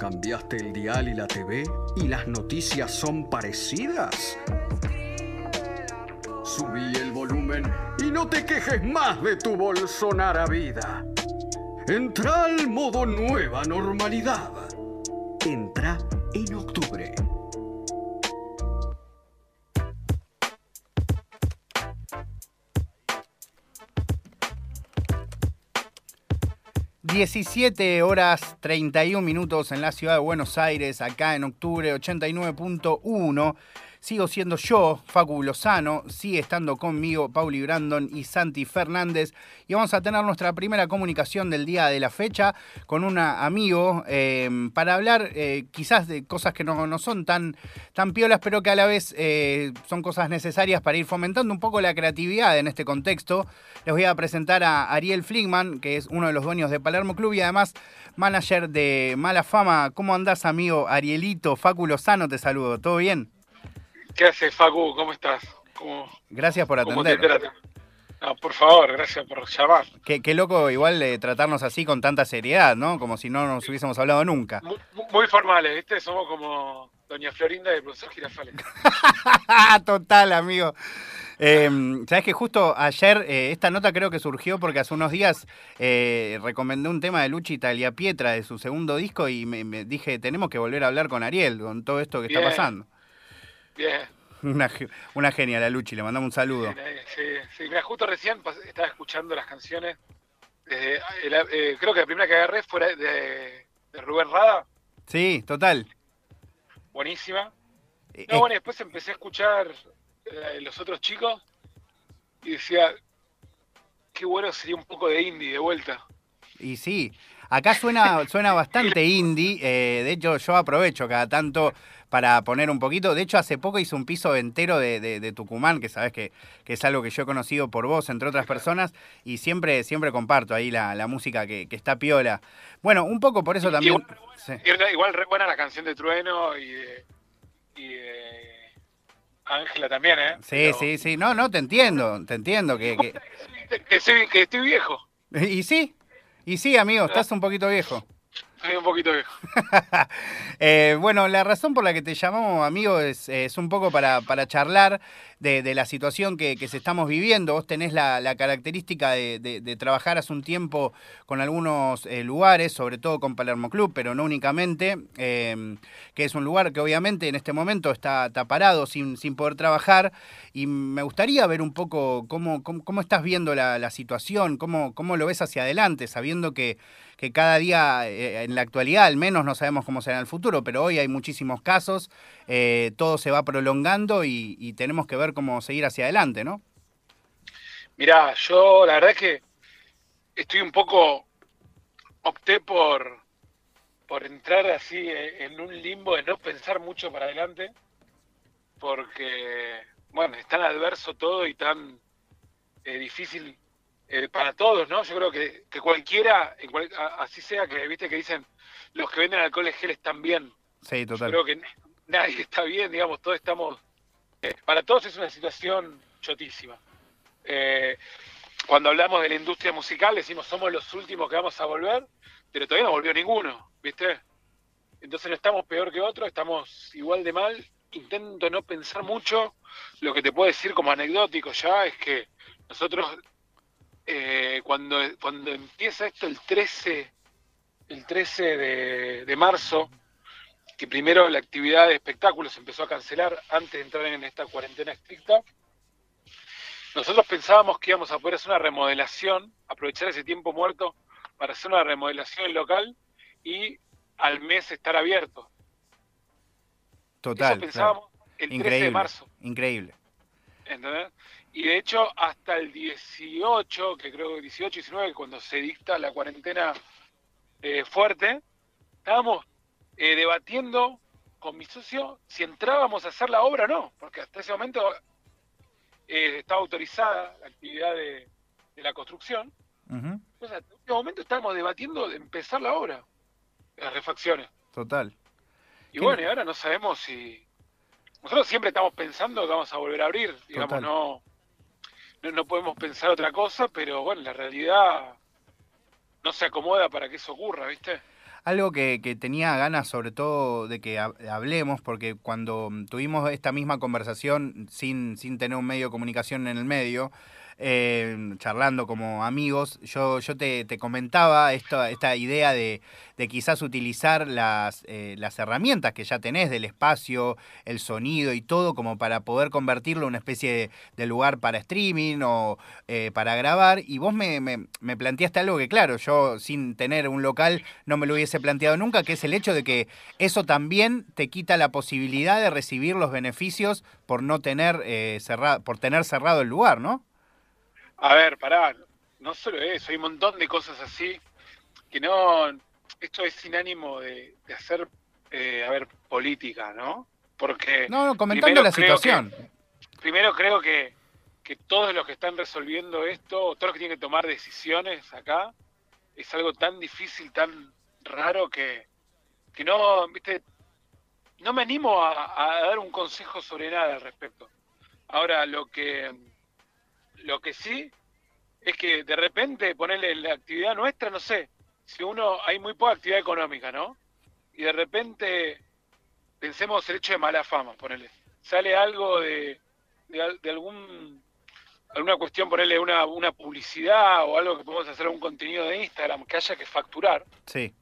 ¿Cambiaste el dial y la TV y las noticias son parecidas? Subí el volumen y no te quejes más de tu Bolsonaro vida. Entra al modo nueva normalidad. Entra en octubre. 17 horas 31 minutos en la ciudad de Buenos Aires, acá en octubre 89.1. Sigo siendo yo, Facu Lozano, sigue estando conmigo Pauli Brandon y Santi Fernández y vamos a tener nuestra primera comunicación del día de la fecha con un amigo em, para hablar eh, quizás de cosas que no, son tan, tan piolas pero que a la vez eh, son cosas necesarias para ir fomentando un poco la creatividad en este contexto. Les voy a presentar a Ariel Fligman, que es uno de los dueños de Palermo Club y además manager de Mala Fama. ¿Cómo andás amigo Arielito? Facu Lozano te saludo, ¿todo bien? ¿Qué haces, Facu? ¿Cómo estás? gracias por atender. No, por favor, gracias por llamar. Qué, loco igual de tratarnos así con tanta seriedad, ¿no? Como si no nos hubiésemos hablado nunca. Muy, formales, ¿viste? Somos como Doña Florinda de profesor Girafales. Total, amigo. Eh, Sabes que justo ayer, eh, esta nota creo que surgió porque hace unos días eh, recomendé un tema de Luchi Italia Pietra de su segundo disco y me, dije, tenemos que volver a hablar con Ariel, con todo esto que está pasando. Bien. Una, una genia, la Luchi, le mandamos un saludo. Sí, sí, mira, justo recién estaba escuchando las canciones. Eh, creo que la primera que agarré fue de, Rubén Rada. Sí, total. Buenísima. Eh, no, bueno, después empecé a escuchar eh, los otros chicos y decía, qué bueno sería un poco de indie de vuelta. Y sí, acá suena, suena bastante indie. de hecho, yo aprovecho cada tanto para poner un poquito. De hecho, hace poco hice un piso entero de, Tucumán, que sabes que, es algo que yo he conocido por vos, entre otras personas, y siempre, siempre comparto ahí la, música que, está piola. Bueno, un poco por eso también. Igual, re buena la canción de Trueno y de. Ángela también, ¿eh? Sí, sí, sí. No, no, te entiendo, te entiendo. Que, que... que estoy viejo. Y sí, y sí, amigo, estás un poquito viejo. Un poquito viejo. Eh, bueno, la razón por la que te llamamos, amigo, es, un poco para, para charlar de, la situación que, se estamos viviendo. Vos tenés la, característica de, trabajar hace un tiempo con algunos eh, lugares, sobre todo con Palermo Club, pero no únicamente, em, que es un lugar que obviamente en este momento está, parado sin, sin, poder trabajar. Y me gustaría ver un poco cómo, cómo, estás viendo la, situación, cómo, cómo lo ves hacia adelante, sabiendo que que cada día, eh, en la actualidad al menos, no sabemos cómo será el futuro, pero hoy hay muchísimos casos, eh, todo se va prolongando y, tenemos que ver cómo seguir hacia adelante, ¿no? Mirá, yo la verdad es que estoy un poco, opté por, por entrar así eh, en un limbo de no pensar mucho para adelante, porque, bueno, es tan adverso todo y tan difícil eh, para todos, ¿no? Yo creo que, cualquiera, así sea que, viste, que dicen los que venden alcohol en gel están bien. Sí, total. Yo creo que nadie está bien, digamos, todos estamos... Eh, para todos es una situación chotísima. Eh, cuando hablamos de la industria musical decimos somos los últimos que vamos a volver, pero todavía no volvió ninguno, ¿viste? Entonces no estamos peor que otros, estamos igual de mal. Intento no pensar mucho. Lo que te puedo decir como anecdótico ya es que nosotros eh, cuando, cuando empieza esto el 13, el 13 de, marzo, que primero la actividad de espectáculos empezó a cancelar antes de entrar en esta cuarentena estricta, nosotros pensábamos que íbamos a poder hacer una remodelación, aprovechar ese tiempo muerto para hacer una remodelación local y al mes estar abierto. Total. Eso pensábamos el 13 de marzo. Increíble. ¿Entendés? Y de hecho, hasta el 18, que creo que 18, 19, cuando se dicta la cuarentena eh, fuerte, estábamos eh, debatiendo con mi socio si entrábamos a hacer la obra o no, porque hasta ese momento eh, estaba autorizada la actividad de, la construcción. Entonces, en ese momento estábamos debatiendo de empezar la obra, las refacciones. Total. Y bueno, y ahora no sabemos si... Nosotros siempre estamos pensando que vamos a volver a abrir, digamos, no no, podemos pensar otra cosa, pero bueno, la realidad no se acomoda para que eso ocurra, ¿viste? Algo que, que, tenía ganas sobre todo de que hablemos, porque cuando tuvimos esta misma conversación sin, sin tener un medio de comunicación en el medio, eh, charlando como amigos, yo, yo te, comentaba esta, esta idea de, quizás utilizar las, eh, las herramientas que ya tenés del espacio, el sonido y todo, como para poder convertirlo en una especie de, lugar para streaming o eh, para grabar. Y vos me, me, planteaste algo que, claro, yo sin tener un local no me lo hubiese planteado nunca, que es el hecho de que eso también te quita la posibilidad de recibir los beneficios por no tener, cerrado, por tener cerrado el lugar, ¿no? A ver, pará, no solo eso, hay un montón de cosas así que no, esto es sin ánimo de, hacer, eh, a ver, política, ¿no? Porque... No, no comentando la situación. primero creo que, que todos los que están resolviendo esto, todos los que tienen que tomar decisiones acá, es algo tan difícil, tan raro que, que no, viste, no me animo a, a dar un consejo sobre nada al respecto. Ahora, lo que lo que sí es que de repente ponerle la actividad nuestra, no sé, si uno, hay muy poca actividad económica, ¿no? Y de repente pensemos el hecho de mala fama, ponerle. Sale algo de, de, algún alguna cuestión, ponerle una, una publicidad o algo que podemos hacer un contenido de Instagram que haya que facturar. Sí.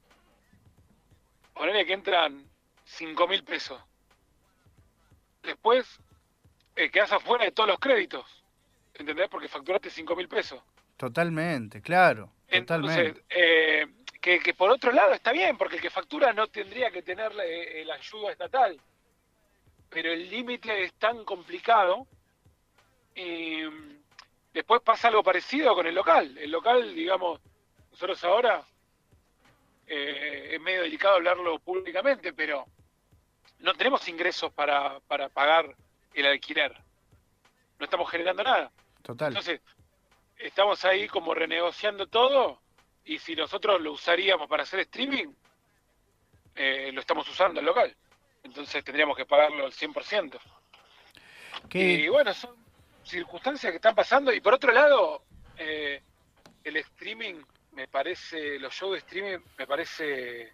Ponerle que entran cinco mil pesos. Después eh, quedas afuera de todos los créditos. ¿Entendés? Porque facturaste 5 mil pesos. Totalmente, claro. Entonces, eh, que, por otro lado está bien, porque el que factura no tendría que tener eh, la ayuda estatal. Pero el límite es tan complicado. Y después pasa algo parecido con el local. El local, digamos, nosotros ahora eh, es medio delicado hablarlo públicamente, pero no tenemos ingresos para, para pagar el alquiler. No estamos generando nada. Entonces, estamos ahí como renegociando todo y si nosotros lo usaríamos para hacer streaming, eh, lo estamos usando el local. Entonces tendríamos que pagarlo al 100%. Y bueno, son circunstancias que están pasando. Y por otro lado, eh, el streaming, me parece, los shows de streaming, me parece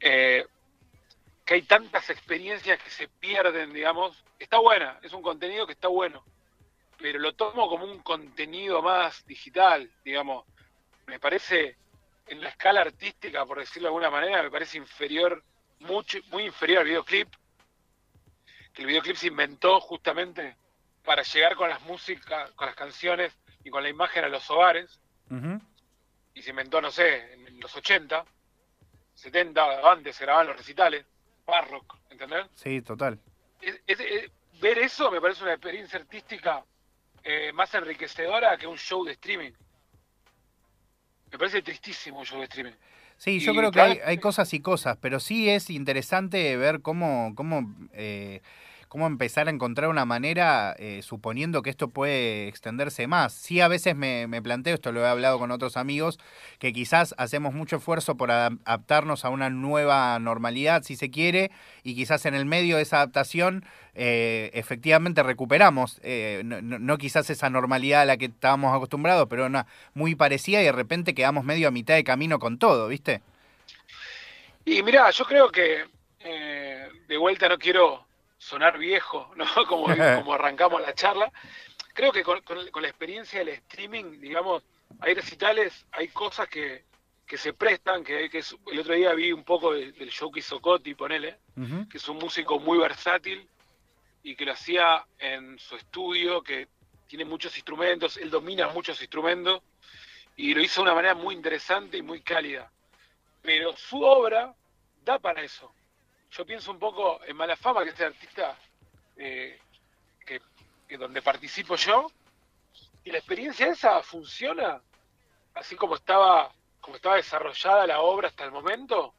eh, que hay tantas experiencias que se pierden, digamos. Está buena, es un contenido que está bueno pero lo tomo como un contenido más digital, digamos. Me parece, en la escala artística, por decirlo de alguna manera, me parece inferior, mucho, muy inferior al videoclip. Que el videoclip se inventó justamente para llegar con las músicas, con las canciones y con la imagen a los hogares. Y se inventó, no sé, en los 80, 70, antes se grababan los recitales, barrock, ¿entendés? Sí, total. ver eso me parece una experiencia artística eh, más enriquecedora que un show de streaming. Me parece tristísimo un show de streaming. Sí, yo creo que hay, hay, cosas y cosas, pero sí es interesante ver cómo, cómo eh, cómo empezar a encontrar una manera, eh, suponiendo que esto puede extenderse más. Sí, a veces me, planteo, esto lo he hablado con otros amigos, que quizás hacemos mucho esfuerzo por adaptarnos a una nueva normalidad, si se quiere, y quizás en el medio de esa adaptación eh, efectivamente recuperamos, eh, no, quizás esa normalidad a la que estábamos acostumbrados, pero una muy parecida y de repente quedamos medio a mitad de camino con todo, ¿viste? Y mira, yo creo que de vuelta no quiero sonar viejo, ¿no? Como, como arrancamos la charla. Creo que con, la experiencia del streaming, digamos, hay recitales, hay cosas que, que se prestan, que, que el otro día vi un poco del, show que hizo Coti, ponele, que es un músico muy versátil y que lo hacía en su estudio, que tiene muchos instrumentos, él domina muchos instrumentos y lo hizo de una manera muy interesante y muy cálida. Pero su obra da para eso yo pienso un poco en Mala Fama, que este artista eh, que, donde participo yo, y la experiencia esa funciona así como estaba, como estaba desarrollada la obra hasta el momento,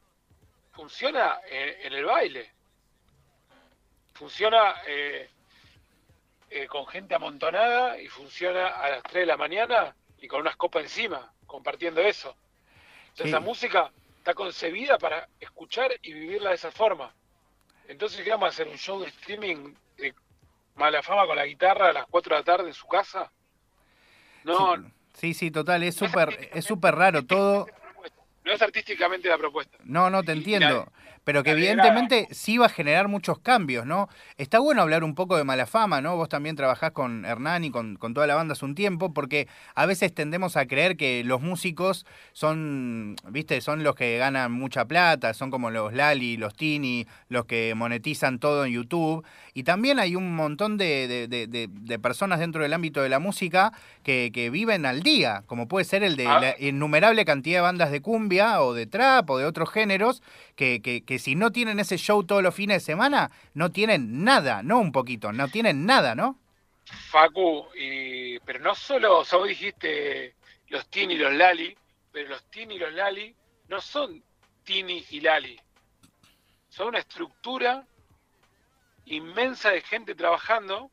funciona en, el baile. Funciona eh, eh, con gente amontonada y funciona a las 3 de la mañana y con unas copas encima, compartiendo eso. esa música está concebida para escuchar y vivirla de esa forma. Entonces, ¿qué vamos a hacer? ¿Un show de streaming de mala fama con la guitarra a las 4 de la tarde en su casa? No. Sí, sí, total, es súper es súper raro todo. no es artísticamente la propuesta. No, no, te entiendo. Pero que evidentemente sí va a generar muchos cambios, ¿no? Está bueno hablar un poco de mala fama, ¿no? Vos también trabajás con Hernán y con, con toda la banda hace un tiempo, porque a veces tendemos a creer que los músicos son, viste, son los que ganan mucha plata, son como los Lali, los Tini, los que monetizan todo en YouTube. Y también hay un montón de, de, personas dentro del ámbito de la música que, que, viven al día, como puede ser el de ah. la innumerable cantidad de bandas de cumbia o de trap o de otros géneros que, que, si no tienen ese show todos los fines de semana, no tienen nada, no un poquito, no tienen nada, ¿no? Facu, y, pero no solo, o sea, vos dijiste los Tini y los Lali, pero los Tini y los Lali no son Tini y Lali. Son una estructura inmensa de gente trabajando,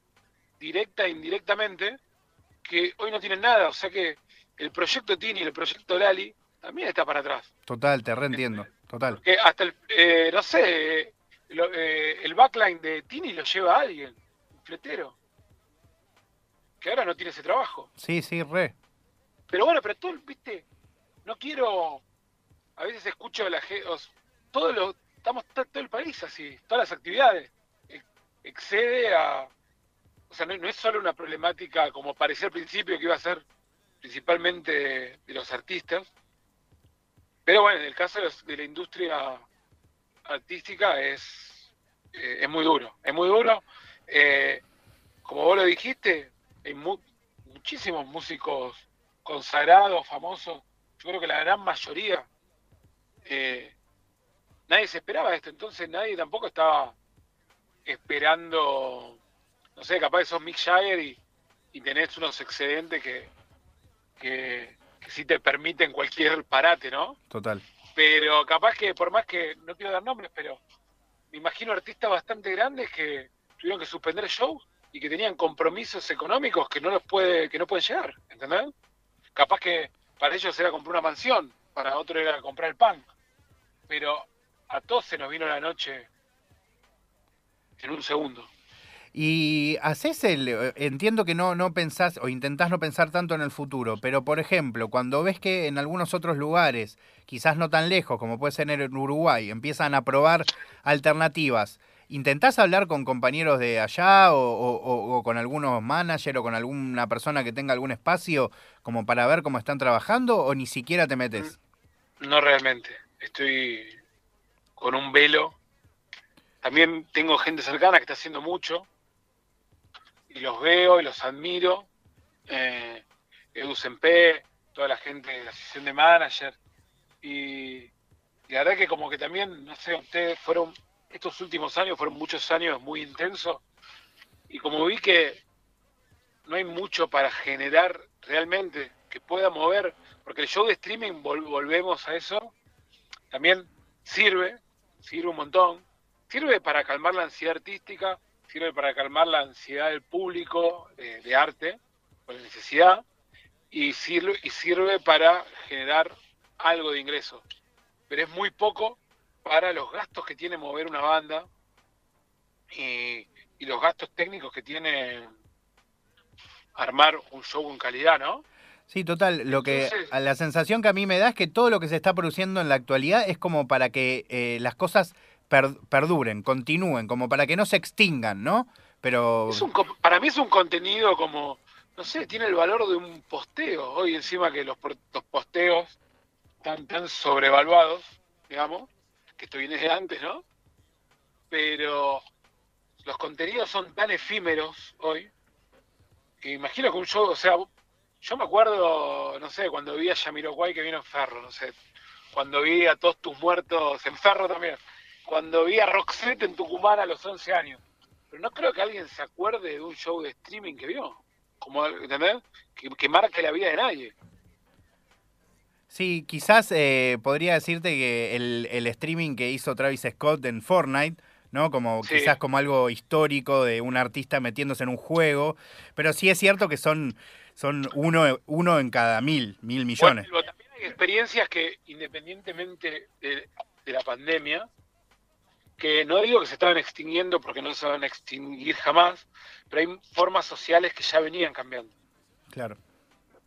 directa e indirectamente, que hoy no tienen nada. O sea que el proyecto Tini y el proyecto Lali también está para atrás. Total, te reentiendo. Total. Hasta el, eh, no sé, eh, el backline de Tini lo lleva alguien, un fletero. Que ahora no tiene ese trabajo. Sí, sí, re. Pero bueno, pero tú, viste, no quiero. A veces escucho a la gente. Todo lo. Estamos todo el país así, todas las actividades. Excede a. O sea, no, es solo una problemática como parecía al principio que iba a ser principalmente de los artistas, pero bueno, en el caso de, la industria artística es, eh, es muy duro, es muy duro. Eh, como vos lo dijiste, hay muchísimos músicos consagrados, famosos. Yo creo que la gran mayoría, eh, nadie se esperaba esto, entonces nadie tampoco estaba esperando, no sé, capaz sos Mick Jagger y, y tenés unos excedentes que que sí te permiten cualquier parate, ¿no? Total. Pero capaz que, por más que, no quiero dar nombres, pero me imagino artistas bastante grandes que tuvieron que suspender shows y que tenían compromisos económicos que no los puede, que no pueden llegar, ¿entendés? Capaz que para ellos era comprar una mansión, para otros era comprar el pan. Pero a todos se nos vino la noche en un segundo. Y haces el. Eh, entiendo que no, no pensás o intentás no pensar tanto en el futuro, pero por ejemplo, cuando ves que en algunos otros lugares, quizás no tan lejos como puede ser en Uruguay, empiezan a probar alternativas, ¿intentás hablar con compañeros de allá o, con algunos managers o con alguna persona que tenga algún espacio como para ver cómo están trabajando o ni siquiera te metes? No realmente. Estoy con un velo. También tengo gente cercana que está haciendo mucho y los veo y los admiro. Eh, Edu toda la gente de la asociación de manager. Y, la verdad que como que también, no sé, ustedes fueron, estos últimos años fueron muchos años muy intensos. Y como vi que no hay mucho para generar realmente que pueda mover, porque el show de streaming, volvemos a eso, también sirve, sirve un montón, sirve para calmar la ansiedad artística, sirve para calmar la ansiedad del público eh, de arte, con la necesidad, y sirve, y sirve para generar algo de ingreso. Pero es muy poco para los gastos que tiene mover una banda y, los gastos técnicos que tiene armar un show en calidad, ¿no? Sí, total. Lo que la sensación que a mí me da es que todo lo que se está produciendo en la actualidad es como para que eh, las cosas perduren, continúen, como para que no se extingan, ¿no? Pero... para mí es un contenido como, no sé, tiene el valor de un posteo. Hoy encima que los, posteos están tan sobrevaluados, digamos, que esto viene de antes, ¿no? Pero los contenidos son tan efímeros hoy, que imagino que un show, o sea, yo me acuerdo, no sé, cuando vi a Yamiroquai que vino en Ferro, no sé, cuando vi a todos tus muertos en Ferro también, cuando vi a Roxette en Tucumán a los 11 años. Pero no creo que alguien se acuerde de un show de streaming que vio. Como, ¿Entendés? Que, marque la vida de nadie. Sí, quizás eh, podría decirte que el, streaming que hizo Travis Scott en Fortnite, ¿no? Como quizás como algo histórico de un artista metiéndose en un juego, pero sí es cierto que son, son uno, uno en cada mil, mil millones. Bueno, también hay experiencias que independientemente de, de la pandemia, que no digo que se estaban extinguiendo porque no se van a extinguir jamás, pero hay formas sociales que ya venían cambiando. Claro.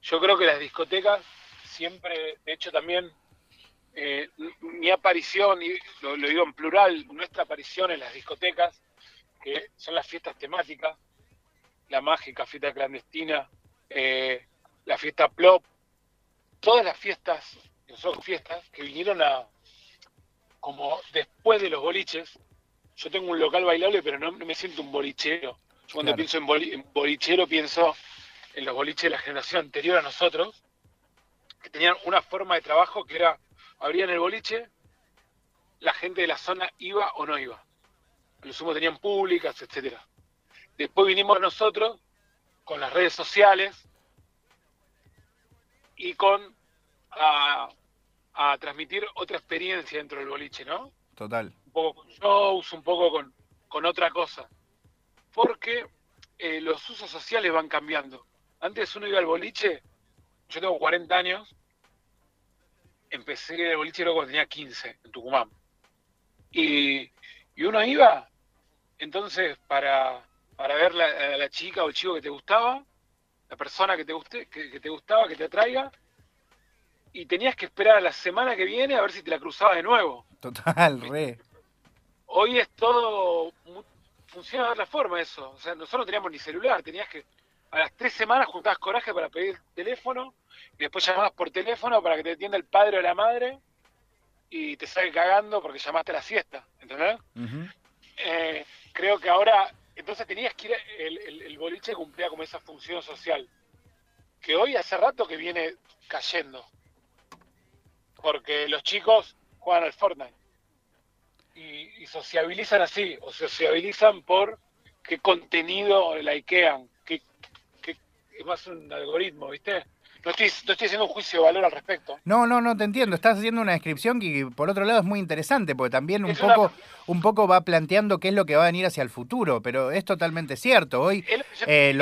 Yo creo que las discotecas siempre, de hecho también eh, mi aparición, y lo, digo en plural, nuestra aparición en las discotecas, que son las fiestas temáticas, la mágica fiesta clandestina, eh, la fiesta plop, todas las fiestas, son fiestas que vinieron a, como después de los boliches, yo tengo un local bailable, pero no, me siento un bolichero. Yo cuando pienso en, bolichero pienso en los boliches de la generación anterior a nosotros, que tenían una forma de trabajo que era, abrían el boliche, la gente de la zona iba o no iba. Los sumo tenían públicas, etcétera. Después vinimos nosotros con las redes sociales y con a, transmitir otra experiencia dentro del boliche, ¿no? Total. Un poco con shows, un poco con, con otra cosa. Porque eh, los usos sociales van cambiando. Antes uno iba al boliche, yo tengo 40 años, empecé el boliche luego tenía 15 en Tucumán. Y, uno iba, entonces, para, para ver la, a la chica o el chico que te gustaba, la persona que te, guste, que, te gustaba, que te atraiga, y tenías que esperar a la semana que viene a ver si te la cruzaba de nuevo. Total, re. Hoy es todo, funciona de otra forma eso. O sea, nosotros no teníamos ni celular, tenías que, a las tres semanas juntabas coraje para pedir teléfono, y después llamabas por teléfono para que te atienda el padre o la madre, y te sale cagando porque llamaste a la siesta, ¿entendés? Eh, creo que ahora, entonces tenías que ir, el, el boliche cumplía como esa función social, que hoy hace rato que viene cayendo porque los chicos juegan al Fortnite y, sociabilizan así, o sociabilizan por qué contenido likean, qué, qué, es más un algoritmo, ¿viste? No estoy, no estoy haciendo un juicio de valor al respecto. No, no, no te entiendo. Estás haciendo una descripción que por otro lado es muy interesante, porque también un poco, un poco va planteando qué es lo que va a venir hacia el futuro, pero es totalmente cierto. Hoy eh,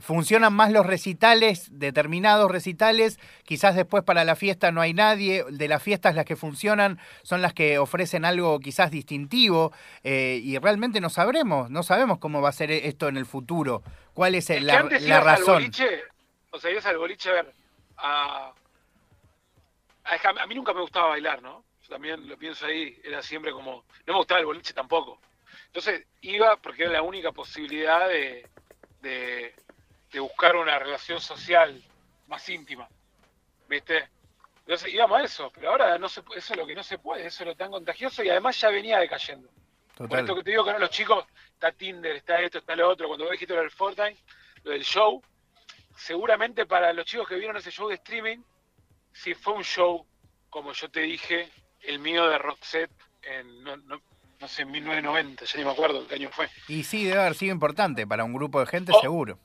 funcionan más los recitales, determinados recitales, quizás después para la fiesta no hay nadie, de las fiestas las que funcionan son las que ofrecen algo quizás distintivo, eh, y realmente no sabremos, no sabemos cómo va a ser esto en el futuro. ¿Cuál es, la, razón? O sea, ibas al boliche a ver. A, a, mí nunca me gustaba bailar, ¿no? Yo también lo pienso ahí, era siempre como. No me gustaba el boliche tampoco. Entonces iba porque era la única posibilidad de, de, buscar una relación social más íntima. ¿Viste? Entonces íbamos a eso, pero ahora no se, eso es lo que no se puede, eso es lo tan contagioso y además ya venía decayendo. Total. Por esto que te digo que no los chicos, está Tinder, está esto, está lo otro, cuando vos dijiste lo del Fortnite, lo del show, seguramente para los chicos que vieron ese show de streaming, si fue un show, como yo te dije, el mío de Roxette en, no, no, sé, en 1990, ya ni me acuerdo qué año fue. Y sí, debe haber sido importante para un grupo de gente, oh. seguro.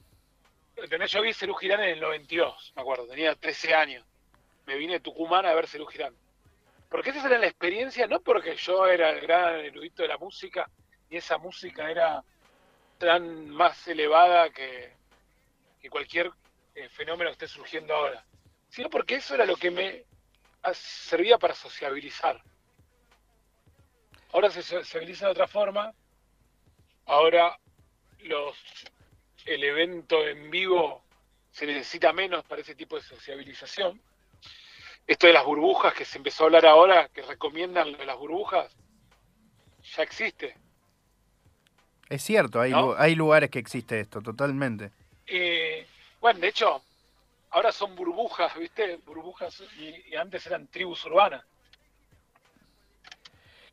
Yo vi Cerú Girán en el 92, me acuerdo, tenía 13 años. Me vine de Tucumán a ver Cerú Girán. Porque esa era la experiencia, no porque yo era el gran erudito de la música, y esa música era tan más elevada que, que cualquier eh, fenómeno que esté surgiendo ahora, sino porque eso era lo que me servía para sociabilizar. Ahora se sociabiliza de otra forma, ahora los el evento en vivo se necesita menos para ese tipo de sociabilización. Esto de las burbujas que se empezó a hablar ahora, que recomiendan las burbujas, ya existe. Es cierto, hay, hay lugares que existe esto, totalmente. Eh, bueno, de hecho, ahora son burbujas, ¿viste? Burbujas y, antes eran tribus urbanas.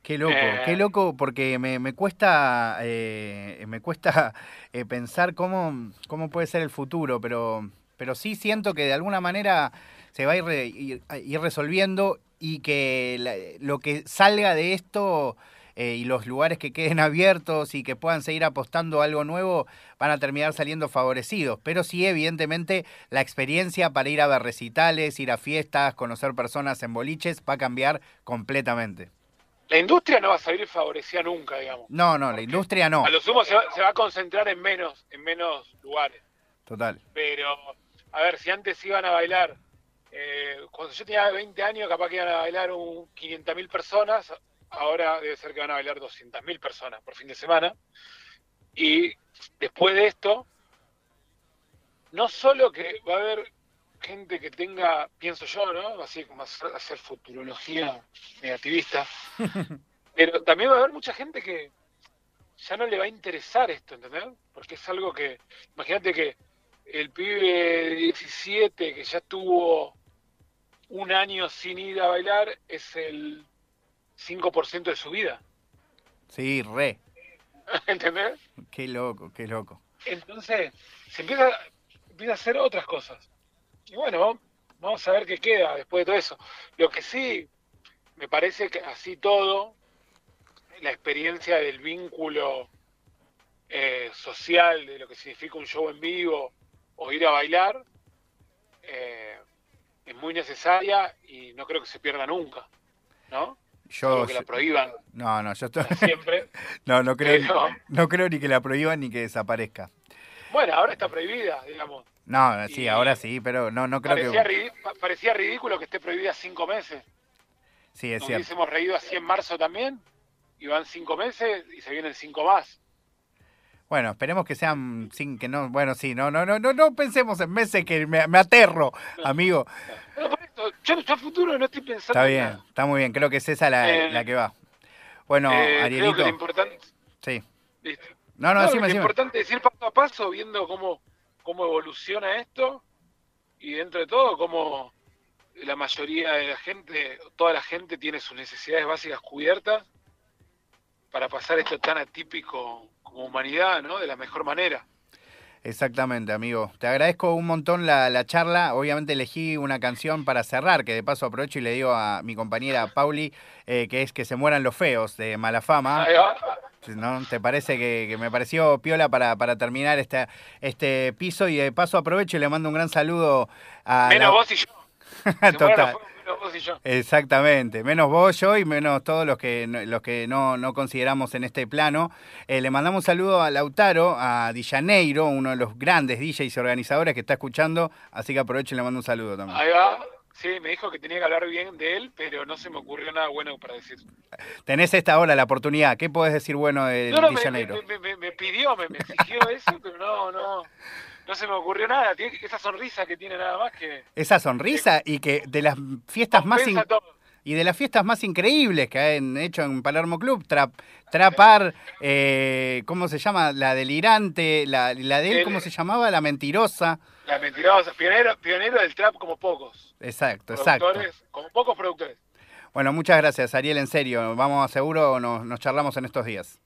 Qué loco, qué eh. loco, porque me, me cuesta, eh, me cuesta eh, pensar cómo, cómo puede ser el futuro, pero, pero sí siento que de alguna manera se va a ir, ir, resolviendo y que lo que salga de esto eh, y los lugares que queden abiertos y que puedan seguir apostando a algo nuevo van a terminar saliendo favorecidos. Pero sí, evidentemente, la experiencia para ir a ver recitales, ir a fiestas, conocer personas en boliches va a cambiar completamente. La industria no va a salir favorecida nunca, digamos. No, no, la industria no. A lo sumo se va, a concentrar en menos, en menos lugares. Total. Pero, a ver, si antes iban a bailar, eh, cuando yo tenía 20 años, capaz que iban a bailar un 500.000 personas, ahora debe ser que van a bailar 200.000 personas por fin de semana. Y después de esto, no solo que va a haber gente que tenga, pienso yo, ¿no? Así como hacer, futurología negativista. Pero también va a haber mucha gente que ya no le va a interesar esto, ¿entendés? Porque es algo que, imagínate que el pibe de 17 que ya tuvo un año sin ir a bailar es el 5% de su vida. Sí, re. ¿Entendés? Qué loco, qué loco. Entonces, se empieza, empieza a hacer otras cosas. Y bueno, vamos a ver qué queda después de todo eso. Lo que sí, me parece que así todo, la experiencia del vínculo eh, social, de lo que significa un show en vivo o ir a bailar, eh, es muy necesaria y no creo que se pierda nunca, ¿no? Yo, que la prohíban. No, no, yo estoy... Siempre. no, no creo, no creo ni que la prohíban ni que desaparezca. Bueno, ahora está prohibida, digamos. No, sí, ahora sí, pero no, no creo parecía que... parecía ridículo que esté prohibida cinco meses. Sí, es Nos cierto. hubiésemos reído así en marzo también, y van cinco meses y se vienen cinco más. Bueno, esperemos que sean sin que no, bueno, sí, no, no, no, no, no pensemos en meses que me, me aterro, amigo. Pero por esto, yo, yo a futuro no estoy pensando Está en bien, nada. está muy bien, creo que es esa la, Eh, la que va. Bueno, Eh, creo Arielito, que lo importante, sí. listo. No, no, No, decime, lo decime. importante es ir paso a paso, viendo cómo, cómo evoluciona esto, y dentro de todo, cómo la mayoría de la gente, toda la gente tiene sus necesidades básicas cubiertas para pasar esto tan atípico como humanidad, ¿no? De la mejor manera. Exactamente, amigo. Te agradezco un montón la, la charla. Obviamente elegí una canción para cerrar, que de paso aprovecho y le digo a mi compañera Pauli, eh, que es Que se mueran los feos, de Malafama. ¿No? ¿Te parece que, que me pareció piola para, para terminar este, este piso? Y de paso aprovecho y le mando un gran saludo a... Menos la- vos y yo. Total. Menos vos y yo. Exactamente, menos vos, yo y menos todos los que los que no, no consideramos en este plano. Eh, le mandamos un saludo a Lautaro, a Di Janeiro, uno de los grandes DJs y organizadores que está escuchando, así que aprovecho y le mando un saludo también. Ahí va. Sí, me dijo que tenía que hablar bien de él, pero no se me ocurrió nada bueno para decir. Tenés esta hora la oportunidad, ¿qué podés decir bueno de No, no, me, me- me- me- me pidió, me, me exigió eso, pero no, no, no se me ocurrió nada. Tiene esa sonrisa que tiene nada más que Esa sonrisa y que de las fiestas más... in-. Y de las fiestas más increíbles que han hecho en Palermo Club, trap, Trapar, eh, ¿cómo se llama? La delirante, la, la de él, El- ¿cómo se llamaba? La mentirosa. La mentirosa, pionero, pionero del trap como pocos. Exacto, exacto. Como pocos productores. Bueno, muchas gracias, Ariel, en serio. Vamos a seguro, nos, nos charlamos en estos días.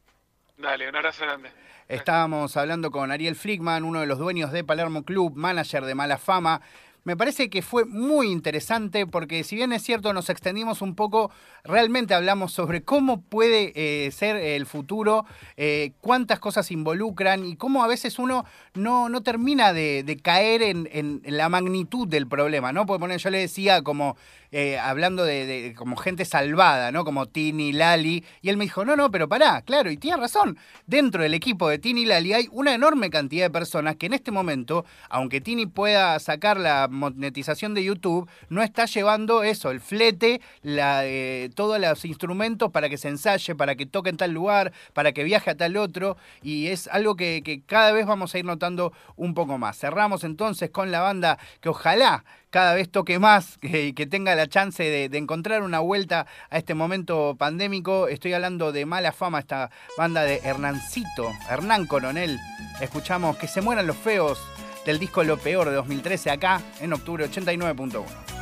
Dale, un abrazo grande. Estábamos hablando con Ariel Flickman, uno de los dueños de Palermo Club, manager de Mala Fama. Me parece que fue muy interesante porque si bien es cierto nos extendimos un poco, realmente hablamos sobre cómo puede eh, ser el futuro, eh, cuántas cosas involucran y cómo a veces uno no, no termina de, caer en, en- la magnitud del problema, ¿no? Porque poner, yo le decía como eh, hablando de, de como gente salvada, ¿no? Como Tini, Lali, y él me dijo, no, no, pero pará, claro, y tiene razón, dentro del equipo de Tini y Lali hay una enorme cantidad de personas que en este momento, aunque Tini pueda sacar la monetización de YouTube, no está llevando eso, el flete, la, eh, todos los instrumentos para que se ensaye, para que toque en tal lugar, para que viaje a tal otro, y es algo que, cada vez vamos a ir notando un poco más. Cerramos entonces con la banda que ojalá cada vez toque más, que, que tenga la chance de encontrar una vuelta a este momento pandémico. Estoy hablando de mala fama, esta banda de Hernancito, Hernán Coronel. Escuchamos que se mueran los feos del disco Lo Peor de 2013 acá en octubre 89.1.